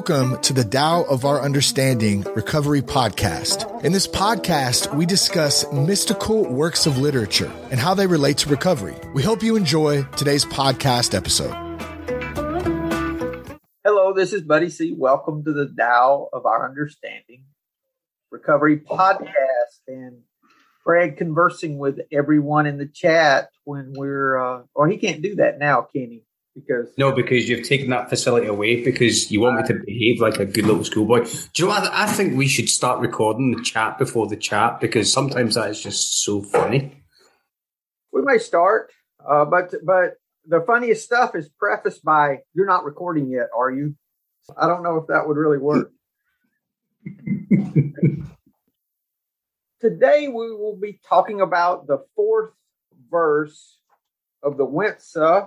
Welcome to the Tao of Our Understanding Recovery Podcast. In this podcast, we discuss mystical works of literature and how they relate to recovery. We hope you enjoy today's podcast episode. Hello, this is Buddy C. Welcome to the Tao of Our Understanding Recovery Podcast. And Fred conversing with everyone in the chat when we're, uh, or he can't do that now, can he? Because no, because you've taken that facility away because you want me to behave like a good little schoolboy. Do you know what? I think we should start recording the chat before the chat because sometimes that is just so funny. We may start, uh, but but the funniest stuff is prefaced by "You're not recording yet, are you?" I don't know if that would really work. Today we will be talking about the fourth verse of the Wen-tzu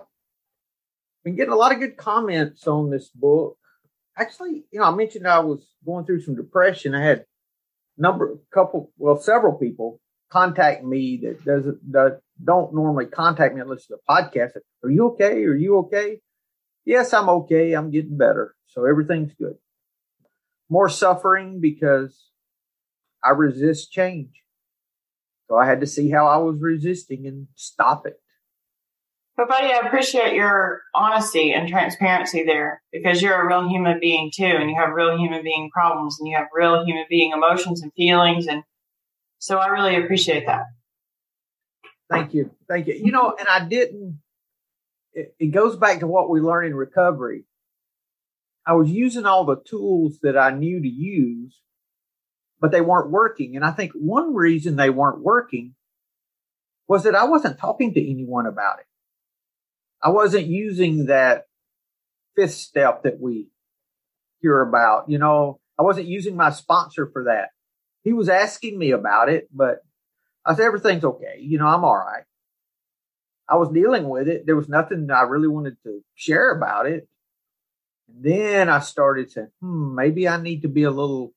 been getting a lot of good comments on this book. Actually, you know, I mentioned I was going through some depression. I had number, couple, well, several people contact me that doesn't that don't normally contact me unless a podcast. Are you okay? Are you okay? Yes, I'm okay. I'm getting better. So everything's good. More suffering because I resist change. So I had to see how I was resisting and stop it. But buddy, I appreciate your honesty and transparency there because you're a real human being too, and you have real human being problems, and you have real human being emotions and feelings, and so I really appreciate that. Thank you, thank you. You know, and I didn't. It, it goes back to what we learn in recovery. I was using all the tools that I knew to use, but they weren't working. And I think one reason they weren't working was that I wasn't talking to anyone about it. I wasn't using that fifth step that we hear about. You know, I wasn't using my sponsor for that. He was asking me about it, but I said, everything's okay. You know, I'm all right. I was dealing with it. There was nothing I really wanted to share about it. And then I started saying, hmm, maybe I need to be a little,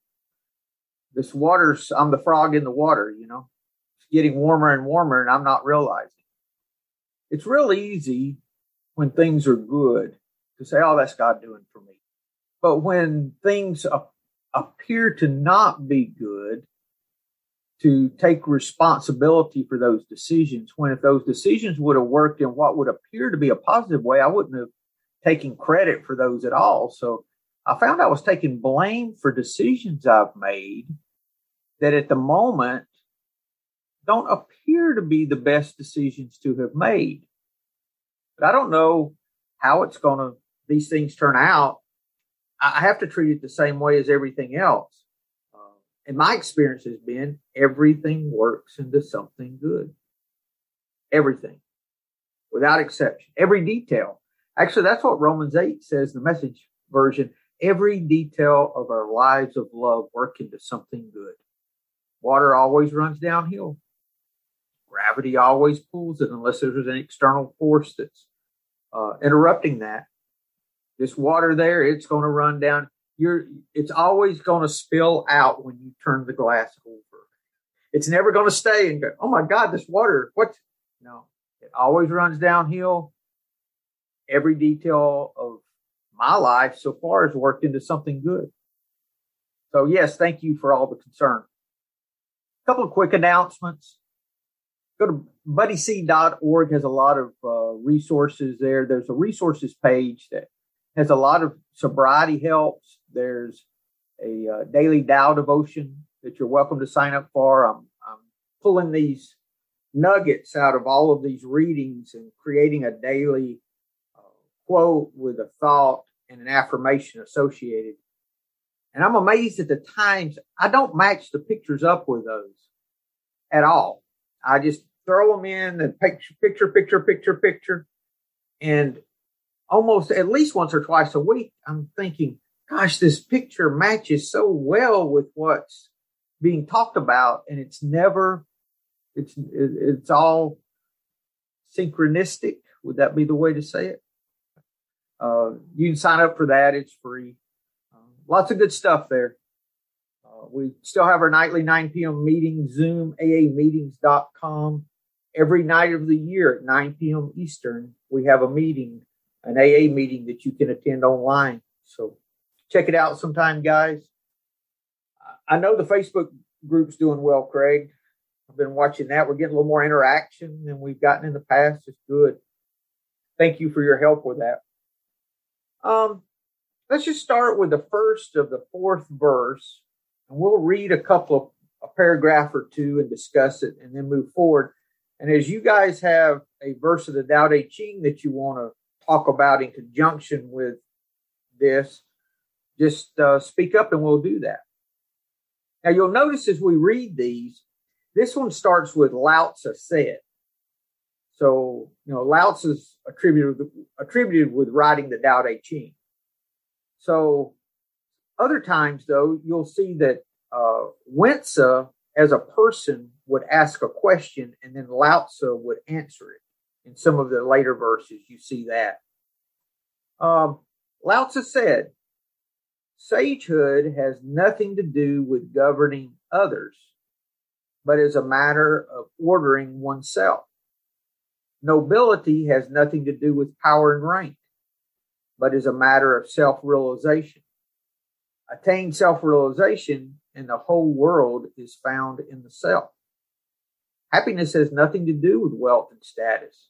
this water's, I'm the frog in the water, you know, it's getting warmer and warmer and I'm not realizing. It's real easy when things are good to say, oh, that's God doing for me. But when things appear to not be good, to take responsibility for those decisions. When if those decisions would have worked in what would appear to be a positive way, I wouldn't have taken credit for those at all. So I found I was taking blame for decisions I've made that at the moment don't appear to be the best decisions to have made. But I don't know how it's going to, these things turn out. I have to treat it the same way as everything else. Uh, and my experience has been everything works into something good. Everything, without exception, every detail. Actually, that's what Romans 8 says, the message version. Every detail of our lives of love work into something good. Water always runs downhill. Gravity always pulls it unless there's an external force that's uh, interrupting that. This water there, it's going to run down. You're, it's always going to spill out when you turn the glass over. It's never going to stay and go, oh my God, this water, what? No, it always runs downhill. Every detail of my life so far has worked into something good. So, yes, thank you for all the concern. A couple of quick announcements go to buddyc.org has a lot of uh, resources there. There's a resources page that has a lot of sobriety helps. There's a uh, daily Tao devotion that you're welcome to sign up for. I'm, I'm pulling these nuggets out of all of these readings and creating a daily uh, quote with a thought and an affirmation associated. And I'm amazed at the times I don't match the pictures up with those at all. I just throw them in and picture, picture, picture, picture, picture. And almost at least once or twice a week, I'm thinking, gosh, this picture matches so well with what's being talked about. And it's never, it's, it's all synchronistic. Would that be the way to say it? Uh, you can sign up for that. It's free. Uh, lots of good stuff there we still have our nightly 9 p.m. meeting, Zoom, AAmeetings.com. Every night of the year at 9 p.m. Eastern, we have a meeting, an AA meeting that you can attend online. So check it out sometime, guys. I know the Facebook group's doing well, Craig. I've been watching that. We're getting a little more interaction than we've gotten in the past. It's good. Thank you for your help with that. Um, let's just start with the first of the fourth verse, and we'll read a couple of a paragraph or two and discuss it, and then move forward. And as you guys have a verse of the Tao Te Ching that you want to talk about in conjunction with this, just uh, speak up and we'll do that. Now, you'll notice as we read these, this one starts with Lao Tzu said. So, you know, Lao Tzu's attributed, attributed with writing the Tao Te Ching. So, other times, though, you'll see that uh, Wen-tzu, as a person, would ask a question and then Lao Tzu would answer it. In some of the later verses, you see that. Um, Lao Tzu said, Sagehood has nothing to do with governing others, but is a matter of ordering oneself. Nobility has nothing to do with power and rank, but is a matter of self realization. Attain self realization, and the whole world is found in the self. Happiness has nothing to do with wealth and status,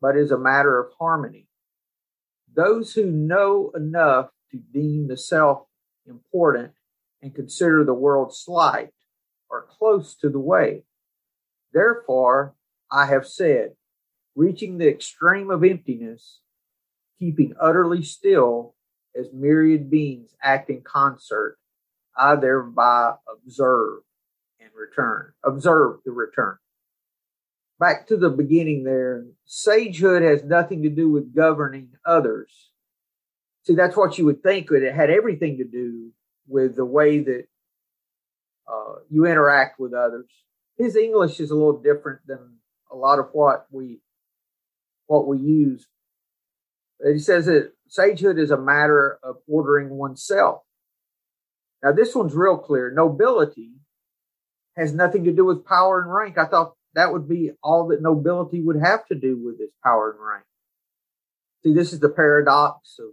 but is a matter of harmony. Those who know enough to deem the self important and consider the world slight are close to the way. Therefore, I have said, reaching the extreme of emptiness, keeping utterly still as myriad beings act in concert, I thereby observe and return. Observe the return. Back to the beginning there, sagehood has nothing to do with governing others, See, that's what you would think, but it had everything to do with the way that uh, you interact with others. His English is a little different than a lot of what we what we use. He says that sagehood is a matter of ordering oneself. Now, this one's real clear. Nobility has nothing to do with power and rank. I thought that would be all that nobility would have to do with is power and rank. See, this is the paradox of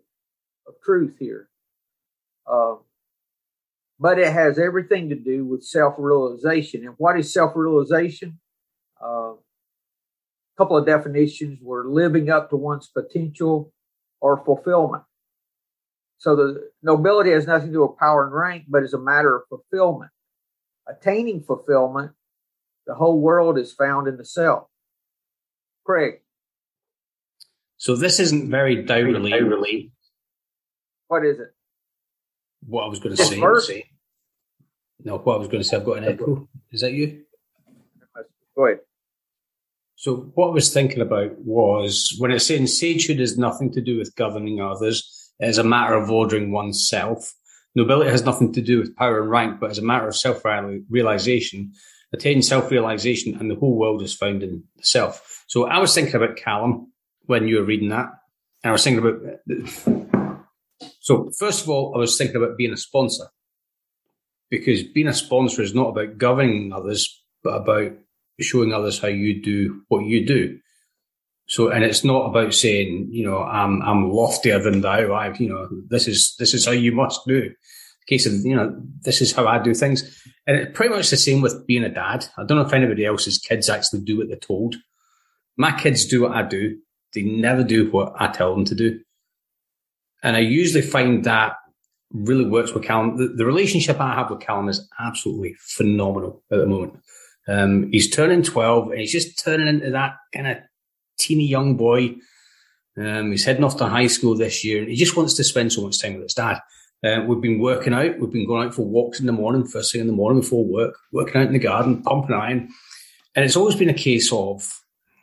of truth here. Uh, but it has everything to do with self realization. And what is self realization? Uh, a couple of definitions were living up to one's potential or fulfillment. So the nobility has nothing to do with power and rank, but is a matter of fulfillment. Attaining fulfillment, the whole world is found in the self. Craig. So this isn't very Tao related. What is it? What I was going to say, say. No, what I was going to say, I've got an echo. Is that you? Go ahead. So what I was thinking about was when it's saying sagehood has nothing to do with governing others, it is a matter of ordering oneself. Nobility has nothing to do with power and rank, but as a matter of self-realization, attain self-realization and the whole world is found in the self. So I was thinking about Callum when you were reading that. And I was thinking about so first of all, I was thinking about being a sponsor because being a sponsor is not about governing others, but about showing others how you do what you do. So, and it's not about saying, you know, I'm, I'm loftier than thou. I, you know, this is, this is how you must do. The case of, you know, this is how I do things. And it's pretty much the same with being a dad. I don't know if anybody else's kids actually do what they're told. My kids do what I do. They never do what I tell them to do. And I usually find that really works with Callum. The, the, relationship I have with Callum is absolutely phenomenal at the moment. Um, he's turning 12 and he's just turning into that kind of teeny young boy. Um, he's heading off to high school this year and he just wants to spend so much time with his dad. Uh, we've been working out. We've been going out for walks in the morning, first thing in the morning before work, working out in the garden, pumping iron. And it's always been a case of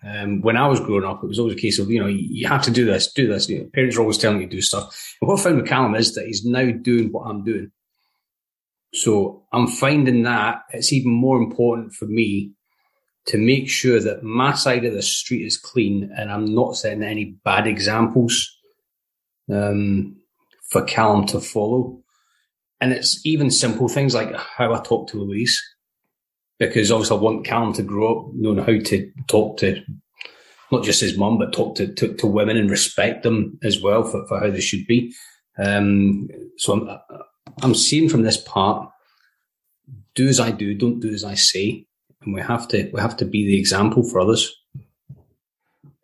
um, when I was growing up, it was always a case of, you know, you have to do this, do this. You know, parents are always telling you to do stuff. And what I found with Callum is that he's now doing what I'm doing. So I'm finding that it's even more important for me to make sure that my side of the street is clean and I'm not setting any bad examples um, for Callum to follow. And it's even simple things like how I talk to Louise because obviously I want Callum to grow up knowing how to talk to not just his mum, but talk to, to, to, women and respect them as well for, for how they should be. Um, so I'm, I'm seeing from this part, do as I do, don't do as I say, and we have to we have to be the example for others.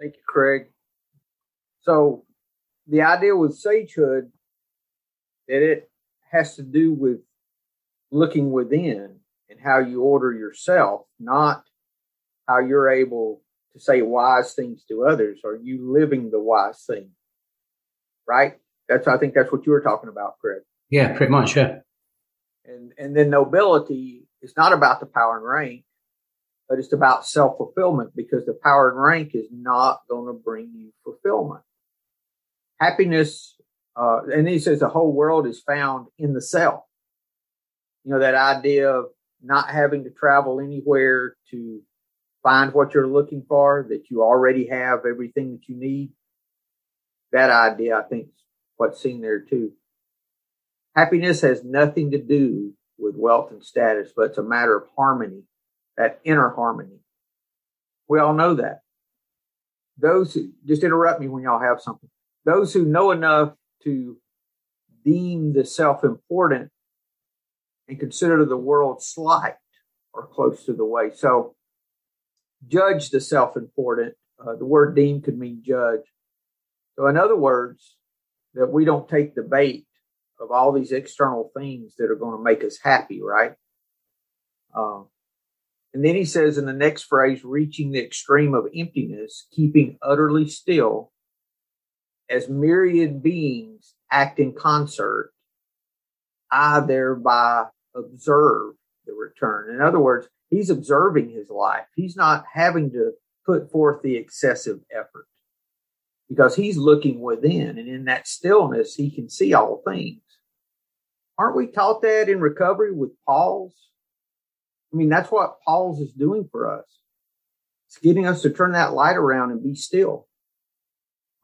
Thank you, Craig. So the idea with sagehood that it has to do with looking within and how you order yourself, not how you're able to say wise things to others. Are you living the wise thing? Right? That's I think that's what you were talking about, Craig. Yeah, pretty much, yeah. And and then nobility is not about the power and rank, but it's about self fulfillment because the power and rank is not going to bring you fulfillment. Happiness, uh, and he says the whole world is found in the self. You know, that idea of not having to travel anywhere to find what you're looking for, that you already have everything that you need. That idea, I think, is what's seen there too. Happiness has nothing to do with wealth and status, but it's a matter of harmony, that inner harmony. We all know that. Those who just interrupt me when y'all have something. Those who know enough to deem the self important and consider the world slight are close to the way. So judge the self important. Uh, the word deem could mean judge. So, in other words, that we don't take the bait of all these external things that are going to make us happy, right? Um, and then he says in the next phrase, reaching the extreme of emptiness, keeping utterly still, as myriad beings act in concert, I thereby observe the return. In other words, he's observing his life. He's not having to put forth the excessive effort because he's looking within and in that stillness, he can see all things. Aren't we taught that in recovery with pause? I mean, that's what pause is doing for us. It's getting us to turn that light around and be still.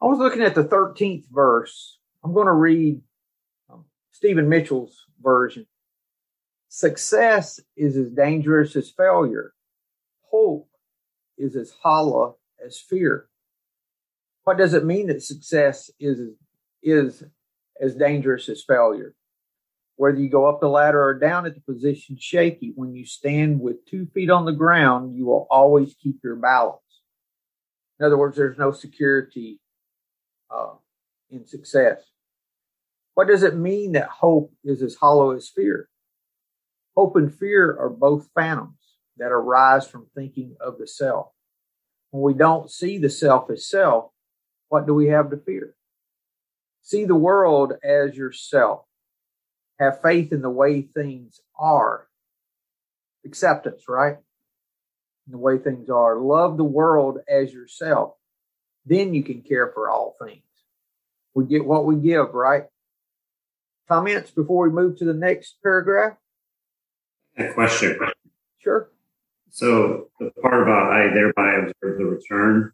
I was looking at the 13th verse. I'm going to read um, Stephen Mitchell's version. Success is as dangerous as failure. Hope is as hollow as fear. What does it mean that success is is as dangerous as failure? Whether you go up the ladder or down at the position shaky, when you stand with two feet on the ground, you will always keep your balance. In other words, there's no security uh, in success. What does it mean that hope is as hollow as fear? Hope and fear are both phantoms that arise from thinking of the self. When we don't see the self as self, what do we have to fear? See the world as yourself. Have faith in the way things are. Acceptance, right? In the way things are. Love the world as yourself. Then you can care for all things. We get what we give, right? Comments before we move to the next paragraph? A question. Sure. So the part about I thereby observe the return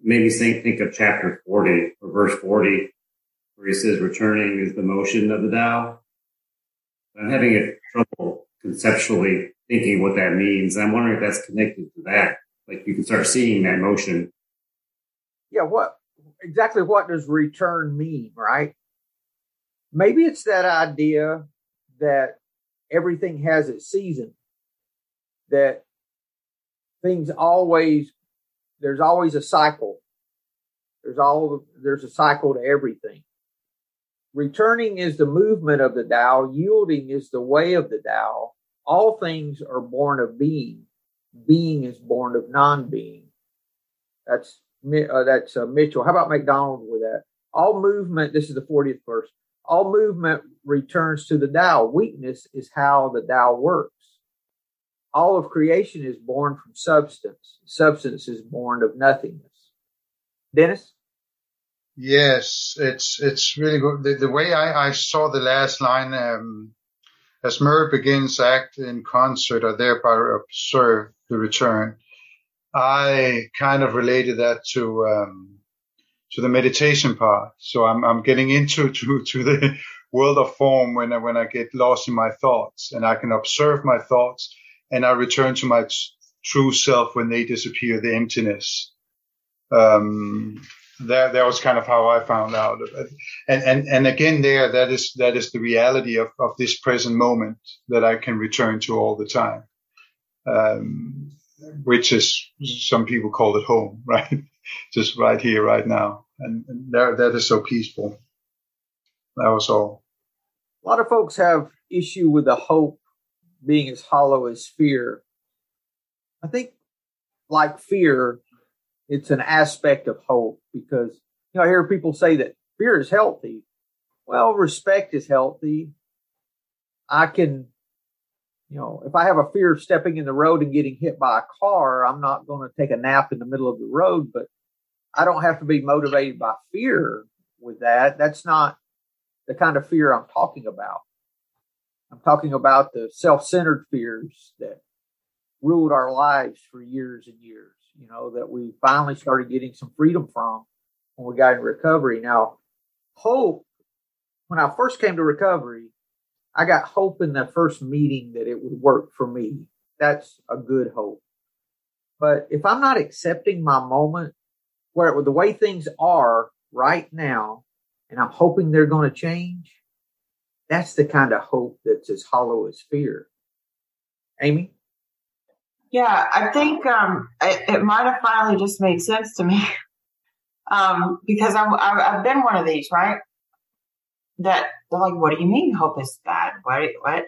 maybe think, think of chapter 40 or verse 40 where he says returning is the motion of the Tao. I'm having a trouble conceptually thinking what that means. I'm wondering if that's connected to that. Like you can start seeing that motion. Yeah, what exactly what does return mean, right? Maybe it's that idea that everything has its season, that things always, there's always a cycle. There's all, there's a cycle to everything. Returning is the movement of the Tao. Yielding is the way of the Tao. All things are born of being. Being is born of non-being. That's uh, that's uh, Mitchell. How about McDonald with that? All movement. This is the 40th verse. All movement returns to the Tao. Weakness is how the Tao works. All of creation is born from substance. Substance is born of nothingness. Dennis? Yes, it's it's really good. The, the way I, I saw the last line, um, as mirror begins act in concert, I thereby observe the return. I kind of related that to um, to the meditation part. So I'm I'm getting into to to the world of form when I when I get lost in my thoughts, and I can observe my thoughts, and I return to my t- true self when they disappear, the emptiness. Um, that that was kind of how I found out. And and and again, there that is that is the reality of of this present moment that I can return to all the time, um, which is some people call it home, right? Just right here, right now, and, and that that is so peaceful. That was all. A lot of folks have issue with the hope being as hollow as fear. I think, like fear, it's an aspect of hope because you know I hear people say that fear is healthy. Well, respect is healthy. I can, you know, if I have a fear of stepping in the road and getting hit by a car, I'm not going to take a nap in the middle of the road, but I don't have to be motivated by fear with that. That's not the kind of fear I'm talking about. I'm talking about the self centered fears that ruled our lives for years and years, you know, that we finally started getting some freedom from when we got in recovery. Now, hope, when I first came to recovery, I got hope in the first meeting that it would work for me. That's a good hope. But if I'm not accepting my moment where the way things are right now, and I'm hoping they're going to change, that's the kind of hope that's as hollow as fear. Amy? Yeah, I think um, it, it might have finally just made sense to me um, because I'm, I've been one of these, right? That they're like, what do you mean hope is bad? What? What?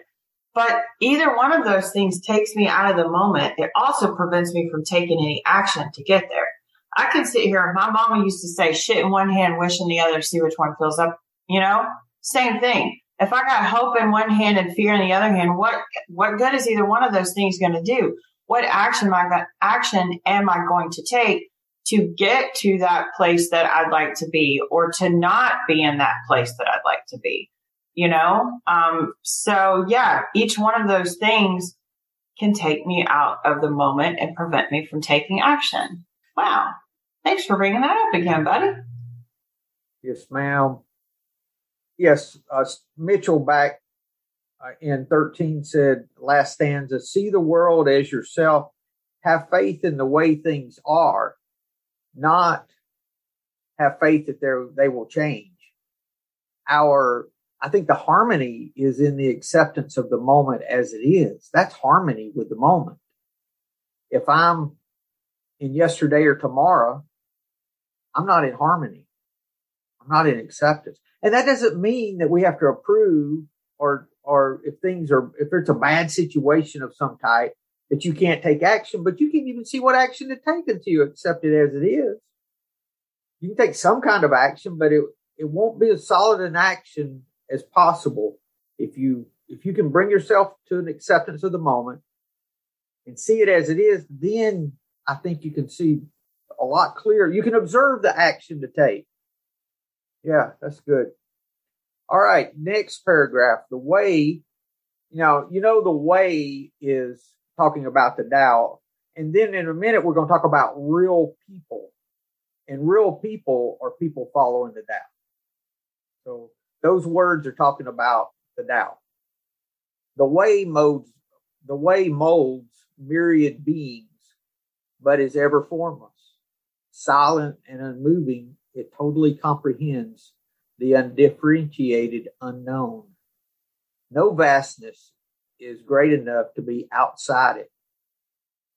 But either one of those things takes me out of the moment. It also prevents me from taking any action to get there. I can sit here. My mama used to say, shit in one hand, wish in the other, see which one fills up. You know, same thing if I got hope in one hand and fear in the other hand, what what good is either one of those things going to do? What action am I action am I going to take to get to that place that I'd like to be, or to not be in that place that I'd like to be? You know, um, so yeah, each one of those things can take me out of the moment and prevent me from taking action. Wow, thanks for bringing that up again, buddy. Yes, ma'am yes, uh, Mitchell back uh, in 13 said, last stanza, see the world as yourself, have faith in the way things are, not have faith that they will change. Our, I think the harmony is in the acceptance of the moment as it is. That's harmony with the moment. If I'm in yesterday or tomorrow, I'm not in harmony. I'm not in acceptance. And that doesn't mean that we have to approve or, or if things are, if it's a bad situation of some type that you can't take action, but you can't even see what action to take until you accept it as it is. You can take some kind of action, but it, it won't be as solid an action as possible if you, if you can bring yourself to an acceptance of the moment and see it as it is, then I think you can see a lot clearer. You can observe the action to take yeah, that's good. All right, next paragraph. The way, you know, you know, the way is talking about the Tao. And then in a minute, we're going to talk about real people. And real people are people following the Tao. So those words are talking about the Tao. The way molds, the way molds myriad beings, but is ever formless, silent and unmoving it totally comprehends the undifferentiated unknown. No vastness is great enough to be outside it.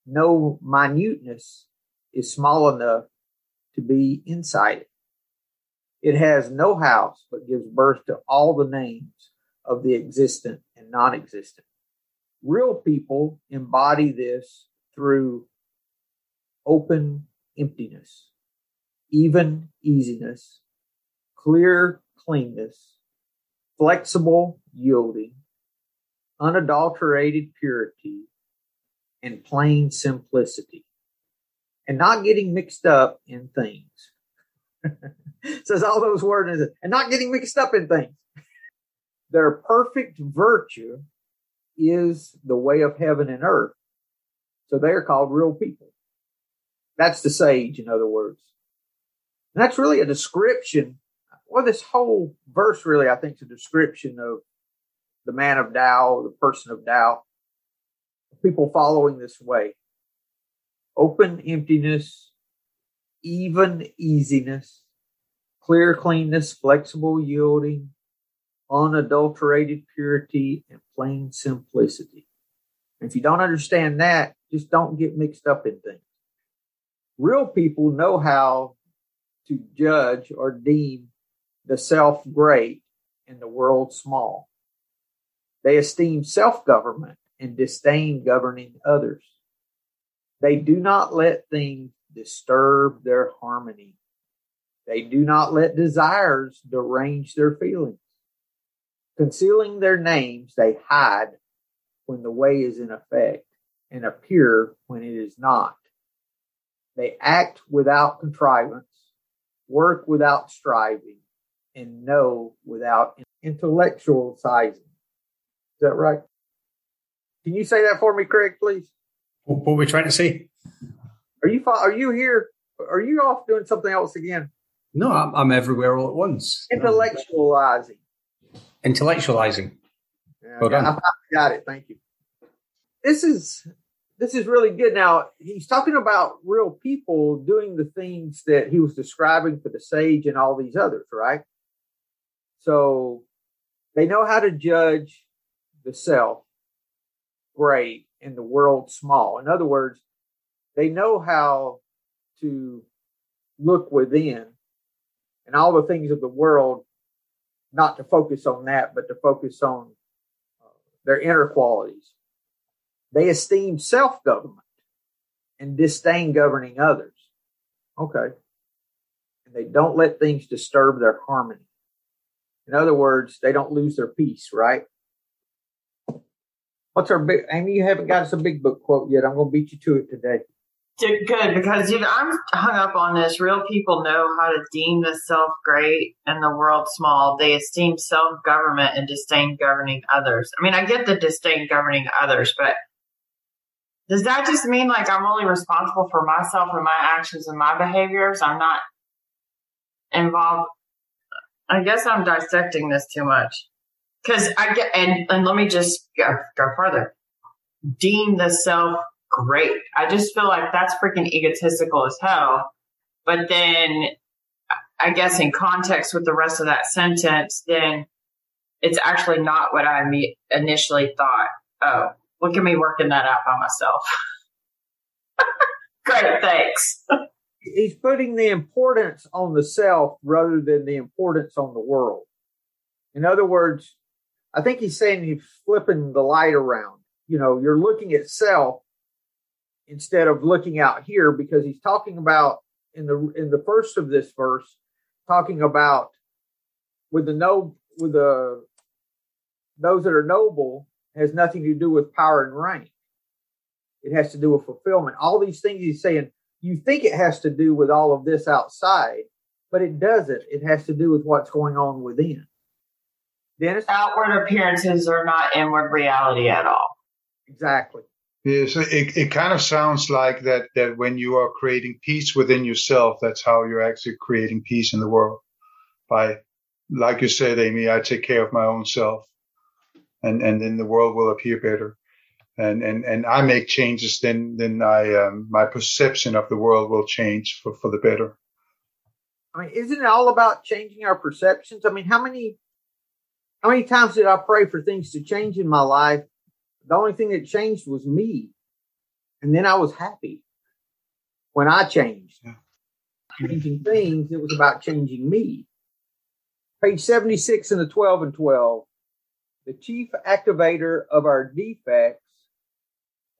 No minuteness is small enough to be inside it. It has no house, but gives birth to all the names of the existent and non existent. Real people embody this through open emptiness even easiness, clear cleanness, flexible yielding, unadulterated purity, and plain simplicity, and not getting mixed up in things. Says all those words and not getting mixed up in things. Their perfect virtue is the way of heaven and earth. So they are called real people. That's the sage, in other words. And that's really a description. Well, this whole verse really, I think, is a description of the man of Tao, the person of Tao, people following this way. Open emptiness, even easiness, clear cleanness, flexible yielding, unadulterated purity, and plain simplicity. If you don't understand that, just don't get mixed up in things. Real people know how to judge or deem the self great and the world small. They esteem self government and disdain governing others. They do not let things disturb their harmony. They do not let desires derange their feelings. Concealing their names, they hide when the way is in effect and appear when it is not. They act without contrivance, work without striving, and know without intellectualizing. Is that right? Can you say that for me, Craig, please? What, what are we trying to say? Are you are you here? Are you off doing something else again? No, I'm, I'm everywhere all at once. Intellectualizing. Intellectualizing. Yeah, well I, I got it. Thank you. This is this is really good. Now he's talking about real people doing the things that he was describing for the sage and all these others, right? So they know how to judge the self great and the world small. In other words, they know how to look within and all the things of the world, not to focus on that, but to focus on uh, their inner qualities. They esteem self government and disdain governing others. Okay. And they don't let things disturb their harmony. In other words, they don't lose their peace, right? What's our big, Amy? You haven't got us a big book quote yet. I'm going to beat you to it today. Good, because you know, I'm hung up on this. Real people know how to deem the self great and the world small. They esteem self government and disdain governing others. I mean, I get the disdain governing others, but does that just mean like I'm only responsible for myself and my actions and my behaviors? I'm not involved. I guess I'm dissecting this too much because I get and and let me just go, go further. Deem the self great. I just feel like that's freaking egotistical as hell. But then I guess in context with the rest of that sentence, then it's actually not what I initially thought. Oh, Look at me working that out by myself. Great, thanks. He's putting the importance on the self rather than the importance on the world. In other words, I think he's saying he's flipping the light around. You know, you're looking at self instead of looking out here because he's talking about in the in the first of this verse, talking about with the no with the those that are noble has nothing to do with power and rank. It has to do with fulfillment. All these things he's saying, you think it has to do with all of this outside, but it doesn't. It has to do with what's going on within. Dennis? Outward appearances are not inward reality at all. Exactly. Yeah, so it, it kind of sounds like that that when you are creating peace within yourself, that's how you're actually creating peace in the world. By like you said, Amy, I take care of my own self and and then the world will appear better and and and I make changes then then I um, my perception of the world will change for for the better. I mean isn't it all about changing our perceptions? I mean how many how many times did I pray for things to change in my life? The only thing that changed was me. And then I was happy when I changed. Yeah. changing things it was about changing me. Page 76 in the 12 and 12 the chief activator of our defects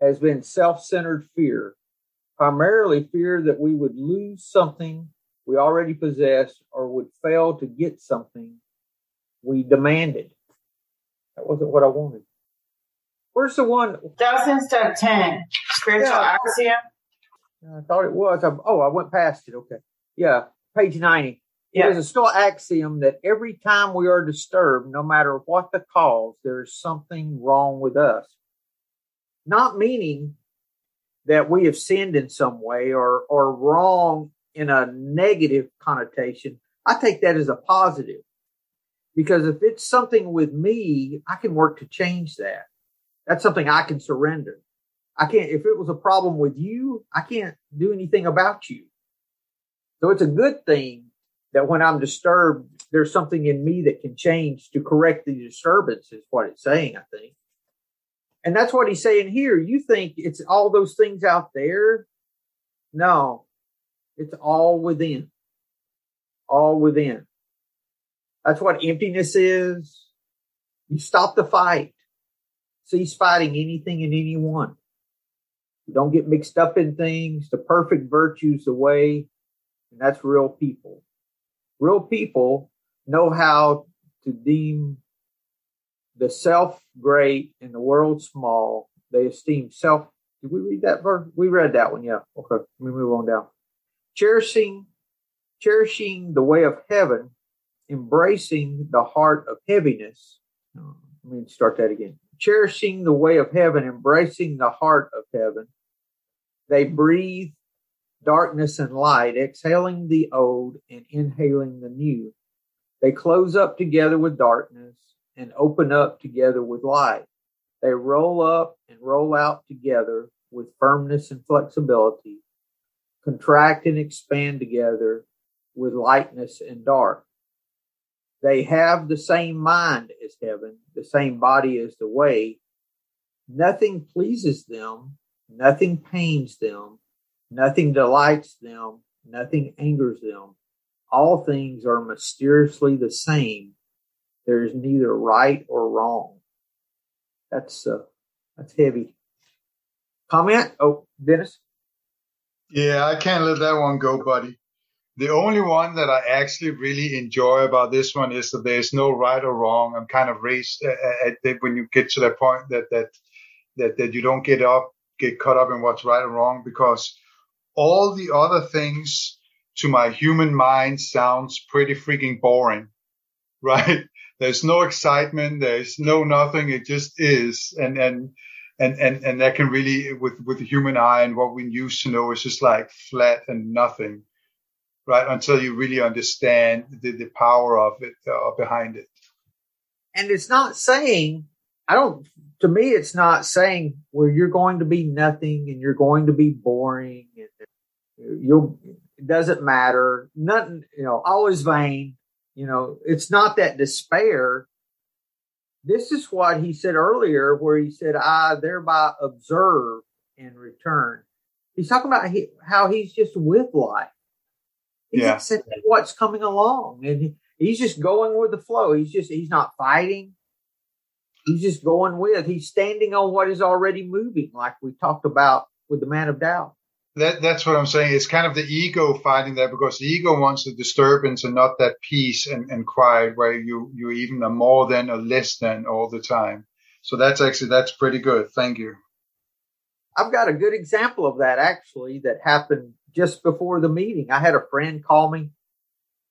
has been self centered fear, primarily fear that we would lose something we already possessed or would fail to get something we demanded. That wasn't what I wanted. Where's the one? That was in step 10, spiritual yeah, axiom. I thought it was. I, oh, I went past it. Okay. Yeah, page 90. Yeah. It is a still axiom that every time we are disturbed, no matter what the cause, there is something wrong with us. Not meaning that we have sinned in some way or, or wrong in a negative connotation. I take that as a positive because if it's something with me, I can work to change that. That's something I can surrender. I can't, if it was a problem with you, I can't do anything about you. So it's a good thing that when I'm disturbed, there's something in me that can change to correct the disturbance, is what it's saying, I think. And that's what he's saying here. You think it's all those things out there? No, it's all within. All within. That's what emptiness is. You stop the fight. Cease fighting anything and anyone. You don't get mixed up in things. The perfect virtues away. And that's real people. Real people know how to deem the self great and the world small. They esteem self. Did we read that verse? We read that one. Yeah. Okay. Let me move on down. Cherishing, cherishing the way of heaven, embracing the heart of heaviness. Let me start that again. Cherishing the way of heaven, embracing the heart of heaven. They breathe darkness and light, exhaling the old and inhaling the new. They close up together with darkness and open up together with light. They roll up and roll out together with firmness and flexibility, contract and expand together with lightness and dark. They have the same mind as heaven, the same body as the way. Nothing pleases them, nothing pains them, nothing delights them, nothing angers them. All things are mysteriously the same there is neither right or wrong. That's uh, that's heavy. Comment? Oh, Dennis. Yeah, I can't let that one go, buddy. The only one that I actually really enjoy about this one is that there's no right or wrong. I'm kind of raised at, at, when you get to that point that that that that you don't get up get caught up in what's right or wrong because all the other things to my human mind sounds pretty freaking boring, right? There's no excitement. There's no nothing. It just is. And, and, and, and, and that can really, with, with the human eye and what we used to know is just like flat and nothing, right? Until you really understand the, the power of it, uh, behind it. And it's not saying, I don't, to me, it's not saying where well, you're going to be nothing and you're going to be boring and you'll, it doesn't matter. Nothing, you know, always vain. You know, it's not that despair. This is what he said earlier, where he said, I thereby observe and return. He's talking about he, how he's just with life. He's yeah. accepting what's coming along and he's just going with the flow. He's just, he's not fighting. He's just going with, he's standing on what is already moving, like we talked about with the man of Tao that that's what I'm saying. It's kind of the ego fighting there because the ego wants the disturbance and not that peace and, and quiet where you you even are more than or less than all the time. So that's actually that's pretty good. Thank you. I've got a good example of that actually that happened just before the meeting. I had a friend call me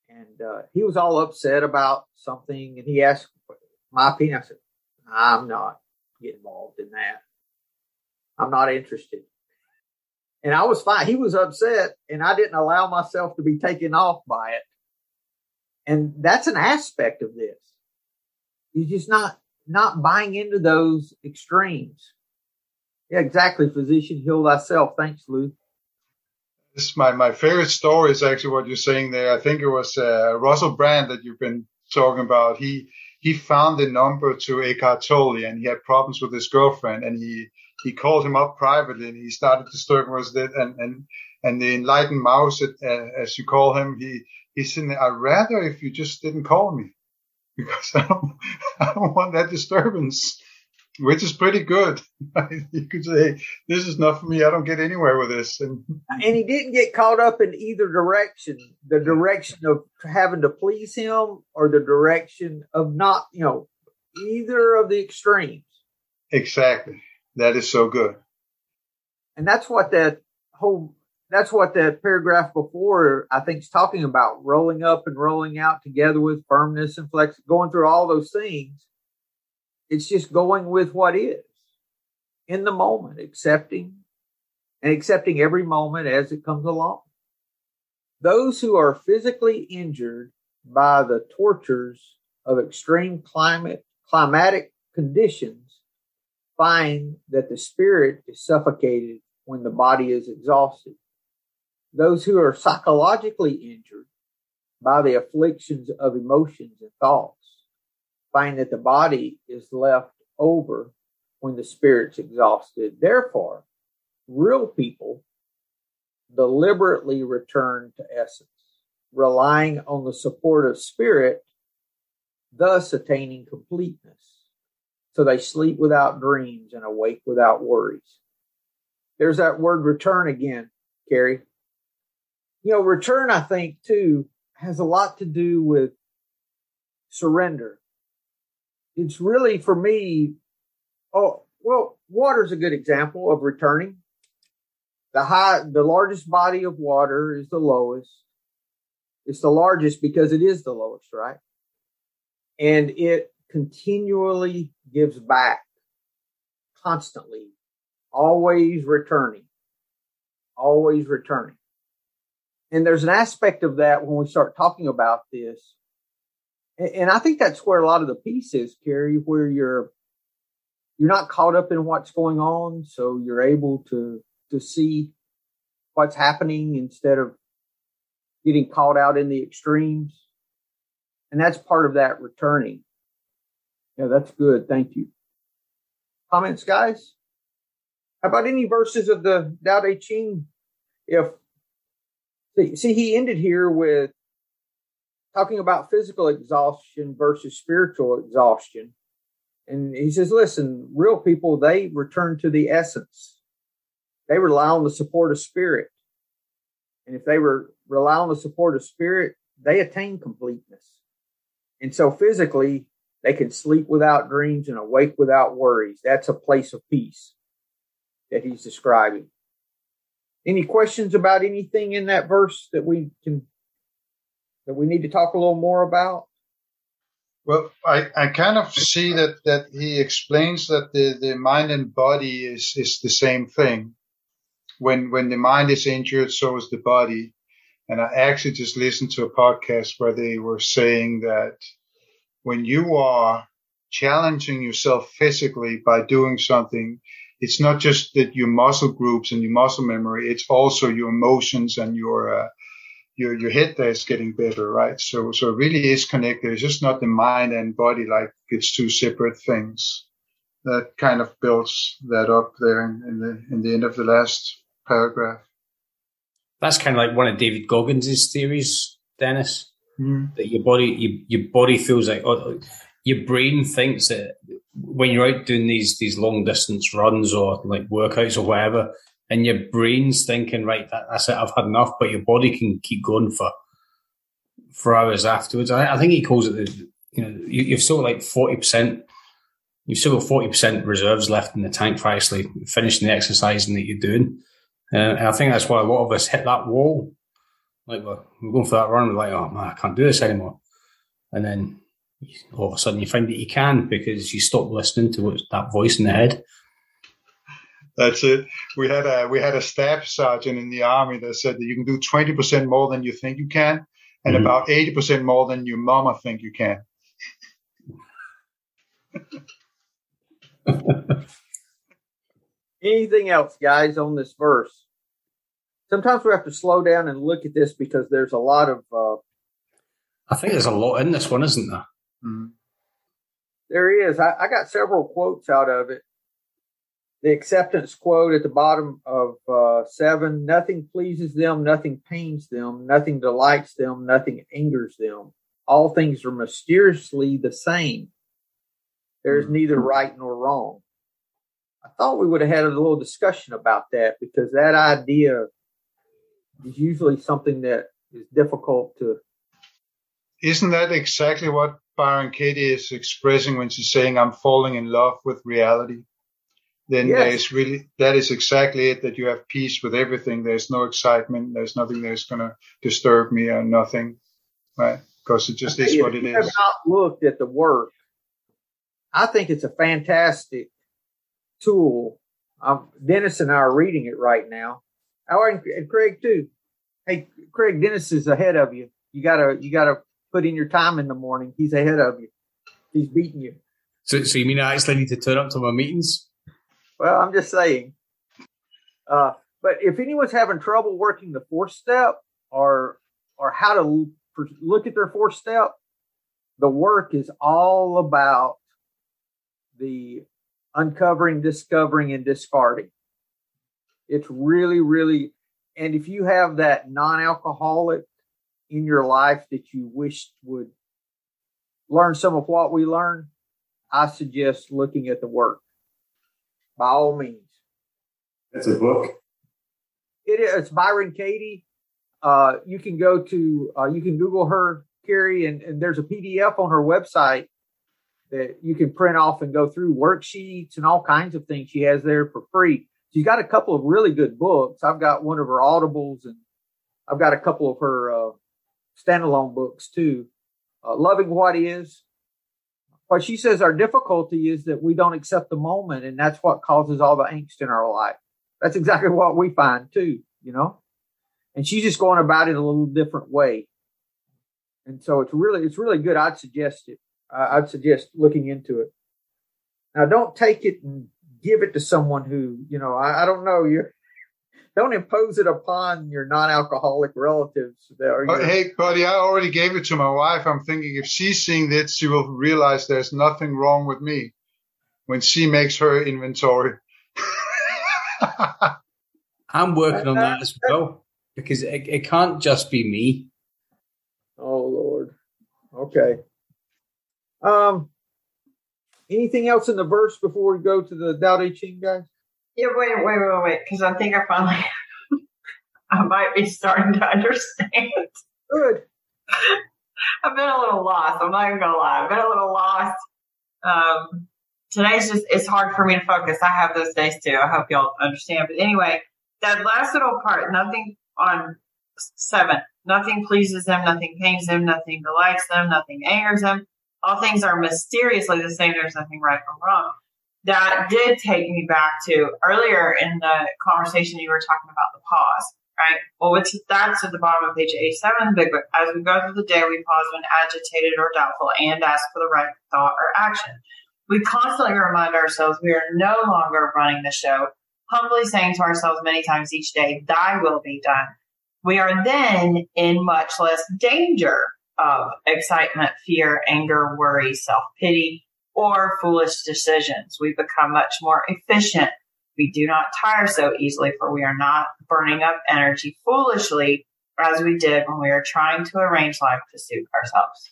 and uh, he was all upset about something and he asked my opinion. I said, I'm not getting involved in that. I'm not interested and I was fine. He was upset and I didn't allow myself to be taken off by it. And that's an aspect of this. He's just not, not buying into those extremes. Yeah, exactly. Physician, heal thyself. Thanks, Lou. This my, my favorite story is actually what you're saying there. I think it was uh, Russell Brand that you've been talking about. He he found the number to Eckhart Tolle and he had problems with his girlfriend and he he called him up privately and he started to start with it and and and the enlightened mouse uh, as you call him he he said i'd rather if you just didn't call me because i don't i don't want that disturbance which is pretty good. You could say this is not for me. I don't get anywhere with this. And and he didn't get caught up in either direction the direction of having to please him or the direction of not you know either of the extremes. Exactly that is so good. And that's what that whole that's what that paragraph before I think is talking about rolling up and rolling out together with firmness and flex going through all those things. It's just going with what is in the moment, accepting and accepting every moment as it comes along. Those who are physically injured by the tortures of extreme climate climatic conditions find that the spirit is suffocated when the body is exhausted. those who are psychologically injured by the afflictions of emotions and thoughts find that the body is left over when the spirit's exhausted. Therefore, real people deliberately return to essence, relying on the support of spirit, thus attaining completeness. So they sleep without dreams and awake without worries. There's that word return again, Carrie. You know, return, I think, too, has a lot to do with surrender. It's really for me, oh, well, water's a good example of returning. The high, the largest body of water is the lowest. It's the largest because it is the lowest, right? And it continually gives back constantly, always returning, always returning. And there's an aspect of that when we start talking about this. And I think that's where a lot of the peace is, Carrie, where you're you're not caught up in what's going on, so you're able to to see what's happening instead of getting caught out in the extremes. And that's part of that returning. Yeah, that's good. Thank you. Comments, guys? How about any verses of the Tao Te Ching? If see, he ended here with talking about physical exhaustion versus spiritual exhaustion. And he says, listen, real people, they return to the essence. They rely on the support of spirit. And if they were rely on the support of spirit, they attain completeness. And so physically, they can sleep without dreams and awake without worries. That's a place of peace that he's describing. Any questions about anything in that verse that we can that we need to talk a little more about? Well, I, I kind of see that, that he explains that the, the mind and body is, is the same thing. When when the mind is injured, so is the body. And I actually just listened to a podcast where they were saying that when you are challenging yourself physically by doing something, it's not just that your muscle groups and your muscle memory, it's also your emotions and your, uh, your, your head that's getting better, right? So, so it really is connected. It's just not the mind and body like it's two separate things. That kind of builds that up there in, in the, in the end of the last paragraph. That's kind of like one of David Goggins' theories, Dennis. Mm. That your body, your, your body feels like, your brain thinks that when you're out doing these these long distance runs or like workouts or whatever, and your brain's thinking, right, that, that's it, I've had enough, but your body can keep going for for hours afterwards. I, I think he calls it the, you know, you, you've still like forty percent. You've still got forty percent reserves left in the tank for actually finishing the exercising that you're doing. Uh, and I think that's why a lot of us hit that wall. Like we're, we're going for that run, we're like, oh man, I can't do this anymore. And then all of a sudden you find that you can because you stop listening to what, that voice in the head. That's it. We had a we had a staff sergeant in the army that said that you can do twenty percent more than you think you can, and mm-hmm. about eighty percent more than your mama think you can. Anything else, guys, on this verse? Sometimes we have to slow down and look at this because there's a lot of. Uh, I think there's a lot in this one, isn't there? Mm-hmm. There is. I, I, got several quotes out of it. The acceptance quote at the bottom of uh, seven nothing pleases them, nothing pains them, nothing delights them, nothing angers them. All things are mysteriously the same. There's mm-hmm. neither right nor wrong. I thought we would have had a little discussion about that because that idea is usually something that is difficult to. Isn't that exactly what Byron Katie is expressing when she's saying, I'm falling in love with reality, then yes. there's really, that is exactly it, that you have peace with everything. There's no excitement. There's nothing that's going to disturb me or nothing, right? Because it just is what it is. I've not looked at the work. I think it's a fantastic tool. Um, Dennis and I are reading it right now. Are you, and Craig too? Hey, Craig, Dennis is ahead of you. You gotta, you gotta put in your time in the morning. He's ahead of you. He's beating you. So, so you mean I actually need to turn up to my meetings? Well, I'm just saying. Uh, But if anyone's having trouble working the fourth step or or how to look at their fourth step, the work is all about the uncovering, discovering, and discarding. It's really, really, and if you have that non alcoholic in your life that you wish would learn some of what we learn, I suggest looking at the work by all means. That's a book. It is it's Byron Katie. Uh, you can go to uh, you can Google her, Carrie, and, and there's a PDF on her website that you can print off and go through worksheets and all kinds of things she has there for free. She's got a couple of really good books. I've got one of her audibles and I've got a couple of her uh, standalone books too. Uh, Loving What Is. What she says our difficulty is that we don't accept the moment, and that's what causes all the angst in our life. That's exactly what we find too, you know. And she's just going about it a little different way. And so it's really, it's really good. I'd suggest it. I'd suggest looking into it. Now, don't take it and give it to someone who, you know, I, I don't know. You don't impose it upon your non-alcoholic relatives. That but, hey, buddy, I already gave it to my wife. I'm thinking if she's seeing this, she will realize there's nothing wrong with me when she makes her inventory. I'm working on that as well because it, it can't just be me. Oh Lord. Okay. Um. Anything else in the verse before we go to the Tao Te Ching, guys? Yeah, wait, wait, wait, wait, because I think I finally, I might be starting to understand. Good. I've been a little lost. I'm not even gonna lie. I've been a little lost. Um, today's just it's hard for me to focus. I have those days too. I hope y'all understand. But anyway, that last little part, nothing on seven, nothing pleases them, nothing pains them, nothing delights them, nothing angers them. All things are mysteriously the same. There's nothing right or wrong. That did take me back to earlier in the conversation you were talking about the pause, right? Well, it's, that's at the bottom of page 87 of the big book. As we go through the day, we pause when agitated or doubtful and ask for the right thought or action. We constantly remind ourselves we are no longer running the show, humbly saying to ourselves many times each day, Thy will be done. We are then in much less danger of excitement, fear, anger, worry, self pity, or foolish decisions. We become much more efficient. We do not tire so easily, for we are not burning up energy foolishly as we did when we were trying to arrange life to suit ourselves.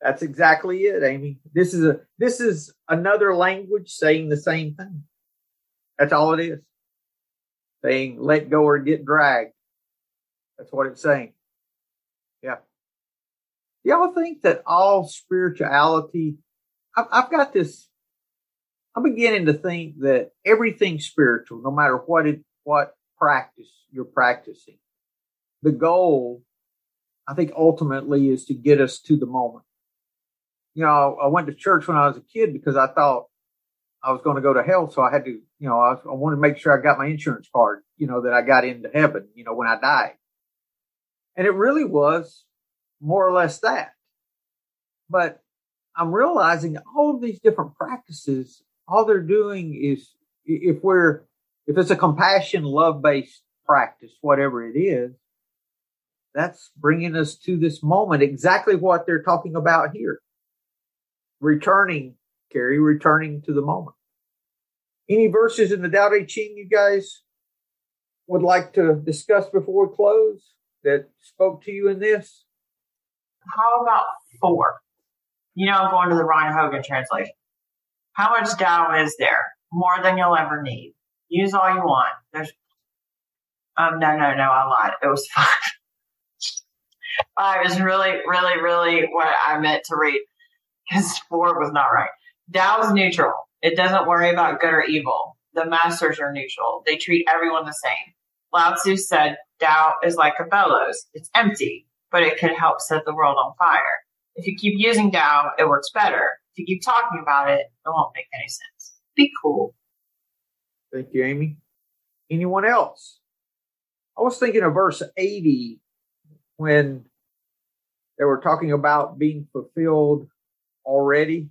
That's exactly it, Amy. This is a this is another language saying the same thing. That's all it is. Saying let go or get dragged. That's what it's saying. Y'all think that all spirituality I've, I've got this I'm beginning to think that everything spiritual, no matter what it what practice you're practicing, the goal, I think ultimately is to get us to the moment you know, I went to church when I was a kid because I thought I was going to go to hell. So I had to, you know, I, I wanted to make sure I got my insurance card, you know, that I got into heaven, you know, when I died. And it really was more or less that. But I'm realizing all of these different practices, all they're doing is if we're, if it's a compassion, love based practice, whatever it is, that's bringing us to this moment, exactly what they're talking about here returning, Carrie, returning to the moment. Any verses in the Tao Te Ching you guys would like to discuss before we close that spoke to you in this? How about four? You know, going to the Ron Hogan translation. How much Tao is there? More than you'll ever need. Use all you want. There's, um, no, no, no, I lied. It was five. five is really, really, really what I meant to read because four was not right. Tao is neutral. It doesn't worry about good or evil. The masters are neutral. They treat everyone the same. Lao Tzu said Tao is like a bellows. It's empty, but it could help set the world on fire. If you keep using Tao, it works better. If you keep talking about it, it won't make any sense. Be cool. Thank you, Amy. Anyone else? I was thinking of verse 80 when they were talking about being fulfilled already.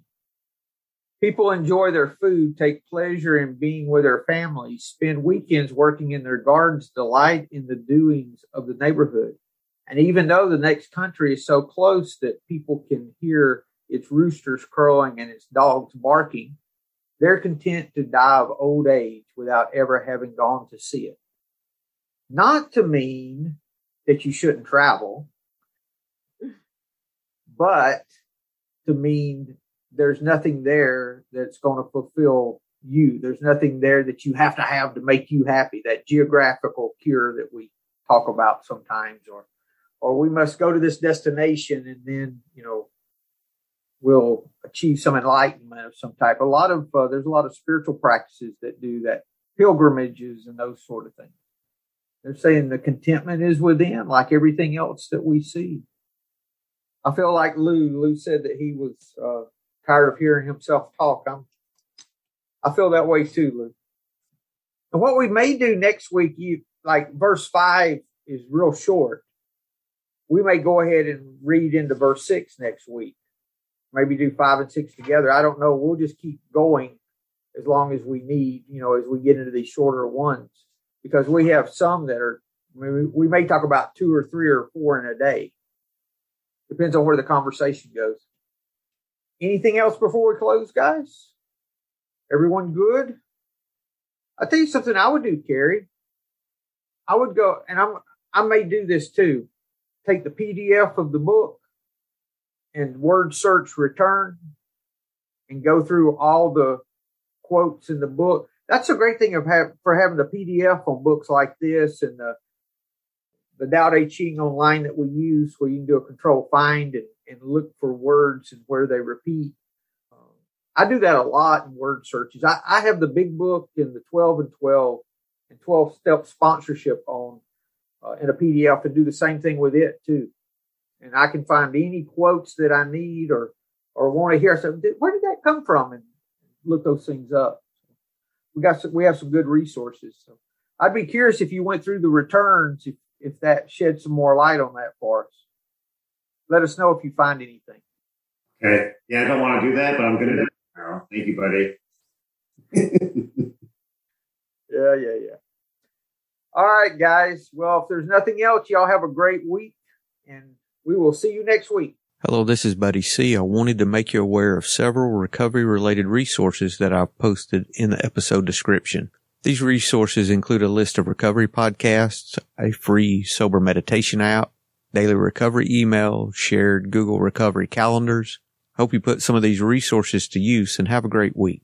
People enjoy their food, take pleasure in being with their families, spend weekends working in their gardens, delight in the doings of the neighborhood. And even though the next country is so close that people can hear its roosters crowing and its dogs barking, they're content to die of old age without ever having gone to see it. Not to mean that you shouldn't travel, but to mean there's nothing there that's going to fulfill you. There's nothing there that you have to have to make you happy. That geographical cure that we talk about sometimes, or or we must go to this destination and then you know we'll achieve some enlightenment of some type. A lot of uh, there's a lot of spiritual practices that do that, pilgrimages and those sort of things. They're saying the contentment is within, like everything else that we see. I feel like Lou. Lou said that he was uh, tired of hearing himself talk. I'm, I feel that way too, Lou. And what we may do next week, you like verse five is real short. We may go ahead and read into verse six next week. Maybe do five and six together. I don't know. We'll just keep going as long as we need, you know, as we get into these shorter ones, because we have some that are, I mean, we may talk about two or three or four in a day. Depends on where the conversation goes. Anything else before we close, guys? Everyone good? I'll tell you something I would do, Carrie. I would go, and I'm I may do this too. Take the PDF of the book and word search return and go through all the quotes in the book. That's a great thing of have, for having the PDF on books like this and the the Tao Te Ching online that we use where you can do a control find and, and look for words and where they repeat. Um, I do that a lot in word searches. I, I have the big book and the 12 and 12 and 12 step sponsorship on uh, in a PDF and do the same thing with it too. And I can find any quotes that I need or, or want to hear. So where did that come from? And look those things up. We got some, we have some good resources. So I'd be curious if you went through the returns, if if that sheds some more light on that for us. Let us know if you find anything. Okay. Yeah, I don't want to do that, but I'm going to do it tomorrow. Thank you, buddy. yeah, yeah, yeah. All right, guys. Well, if there's nothing else, y'all have a great week, and we will see you next week. Hello, this is Buddy C. I wanted to make you aware of several recovery related resources that I've posted in the episode description. These resources include a list of recovery podcasts, a free sober meditation app, daily recovery email, shared Google recovery calendars. Hope you put some of these resources to use and have a great week.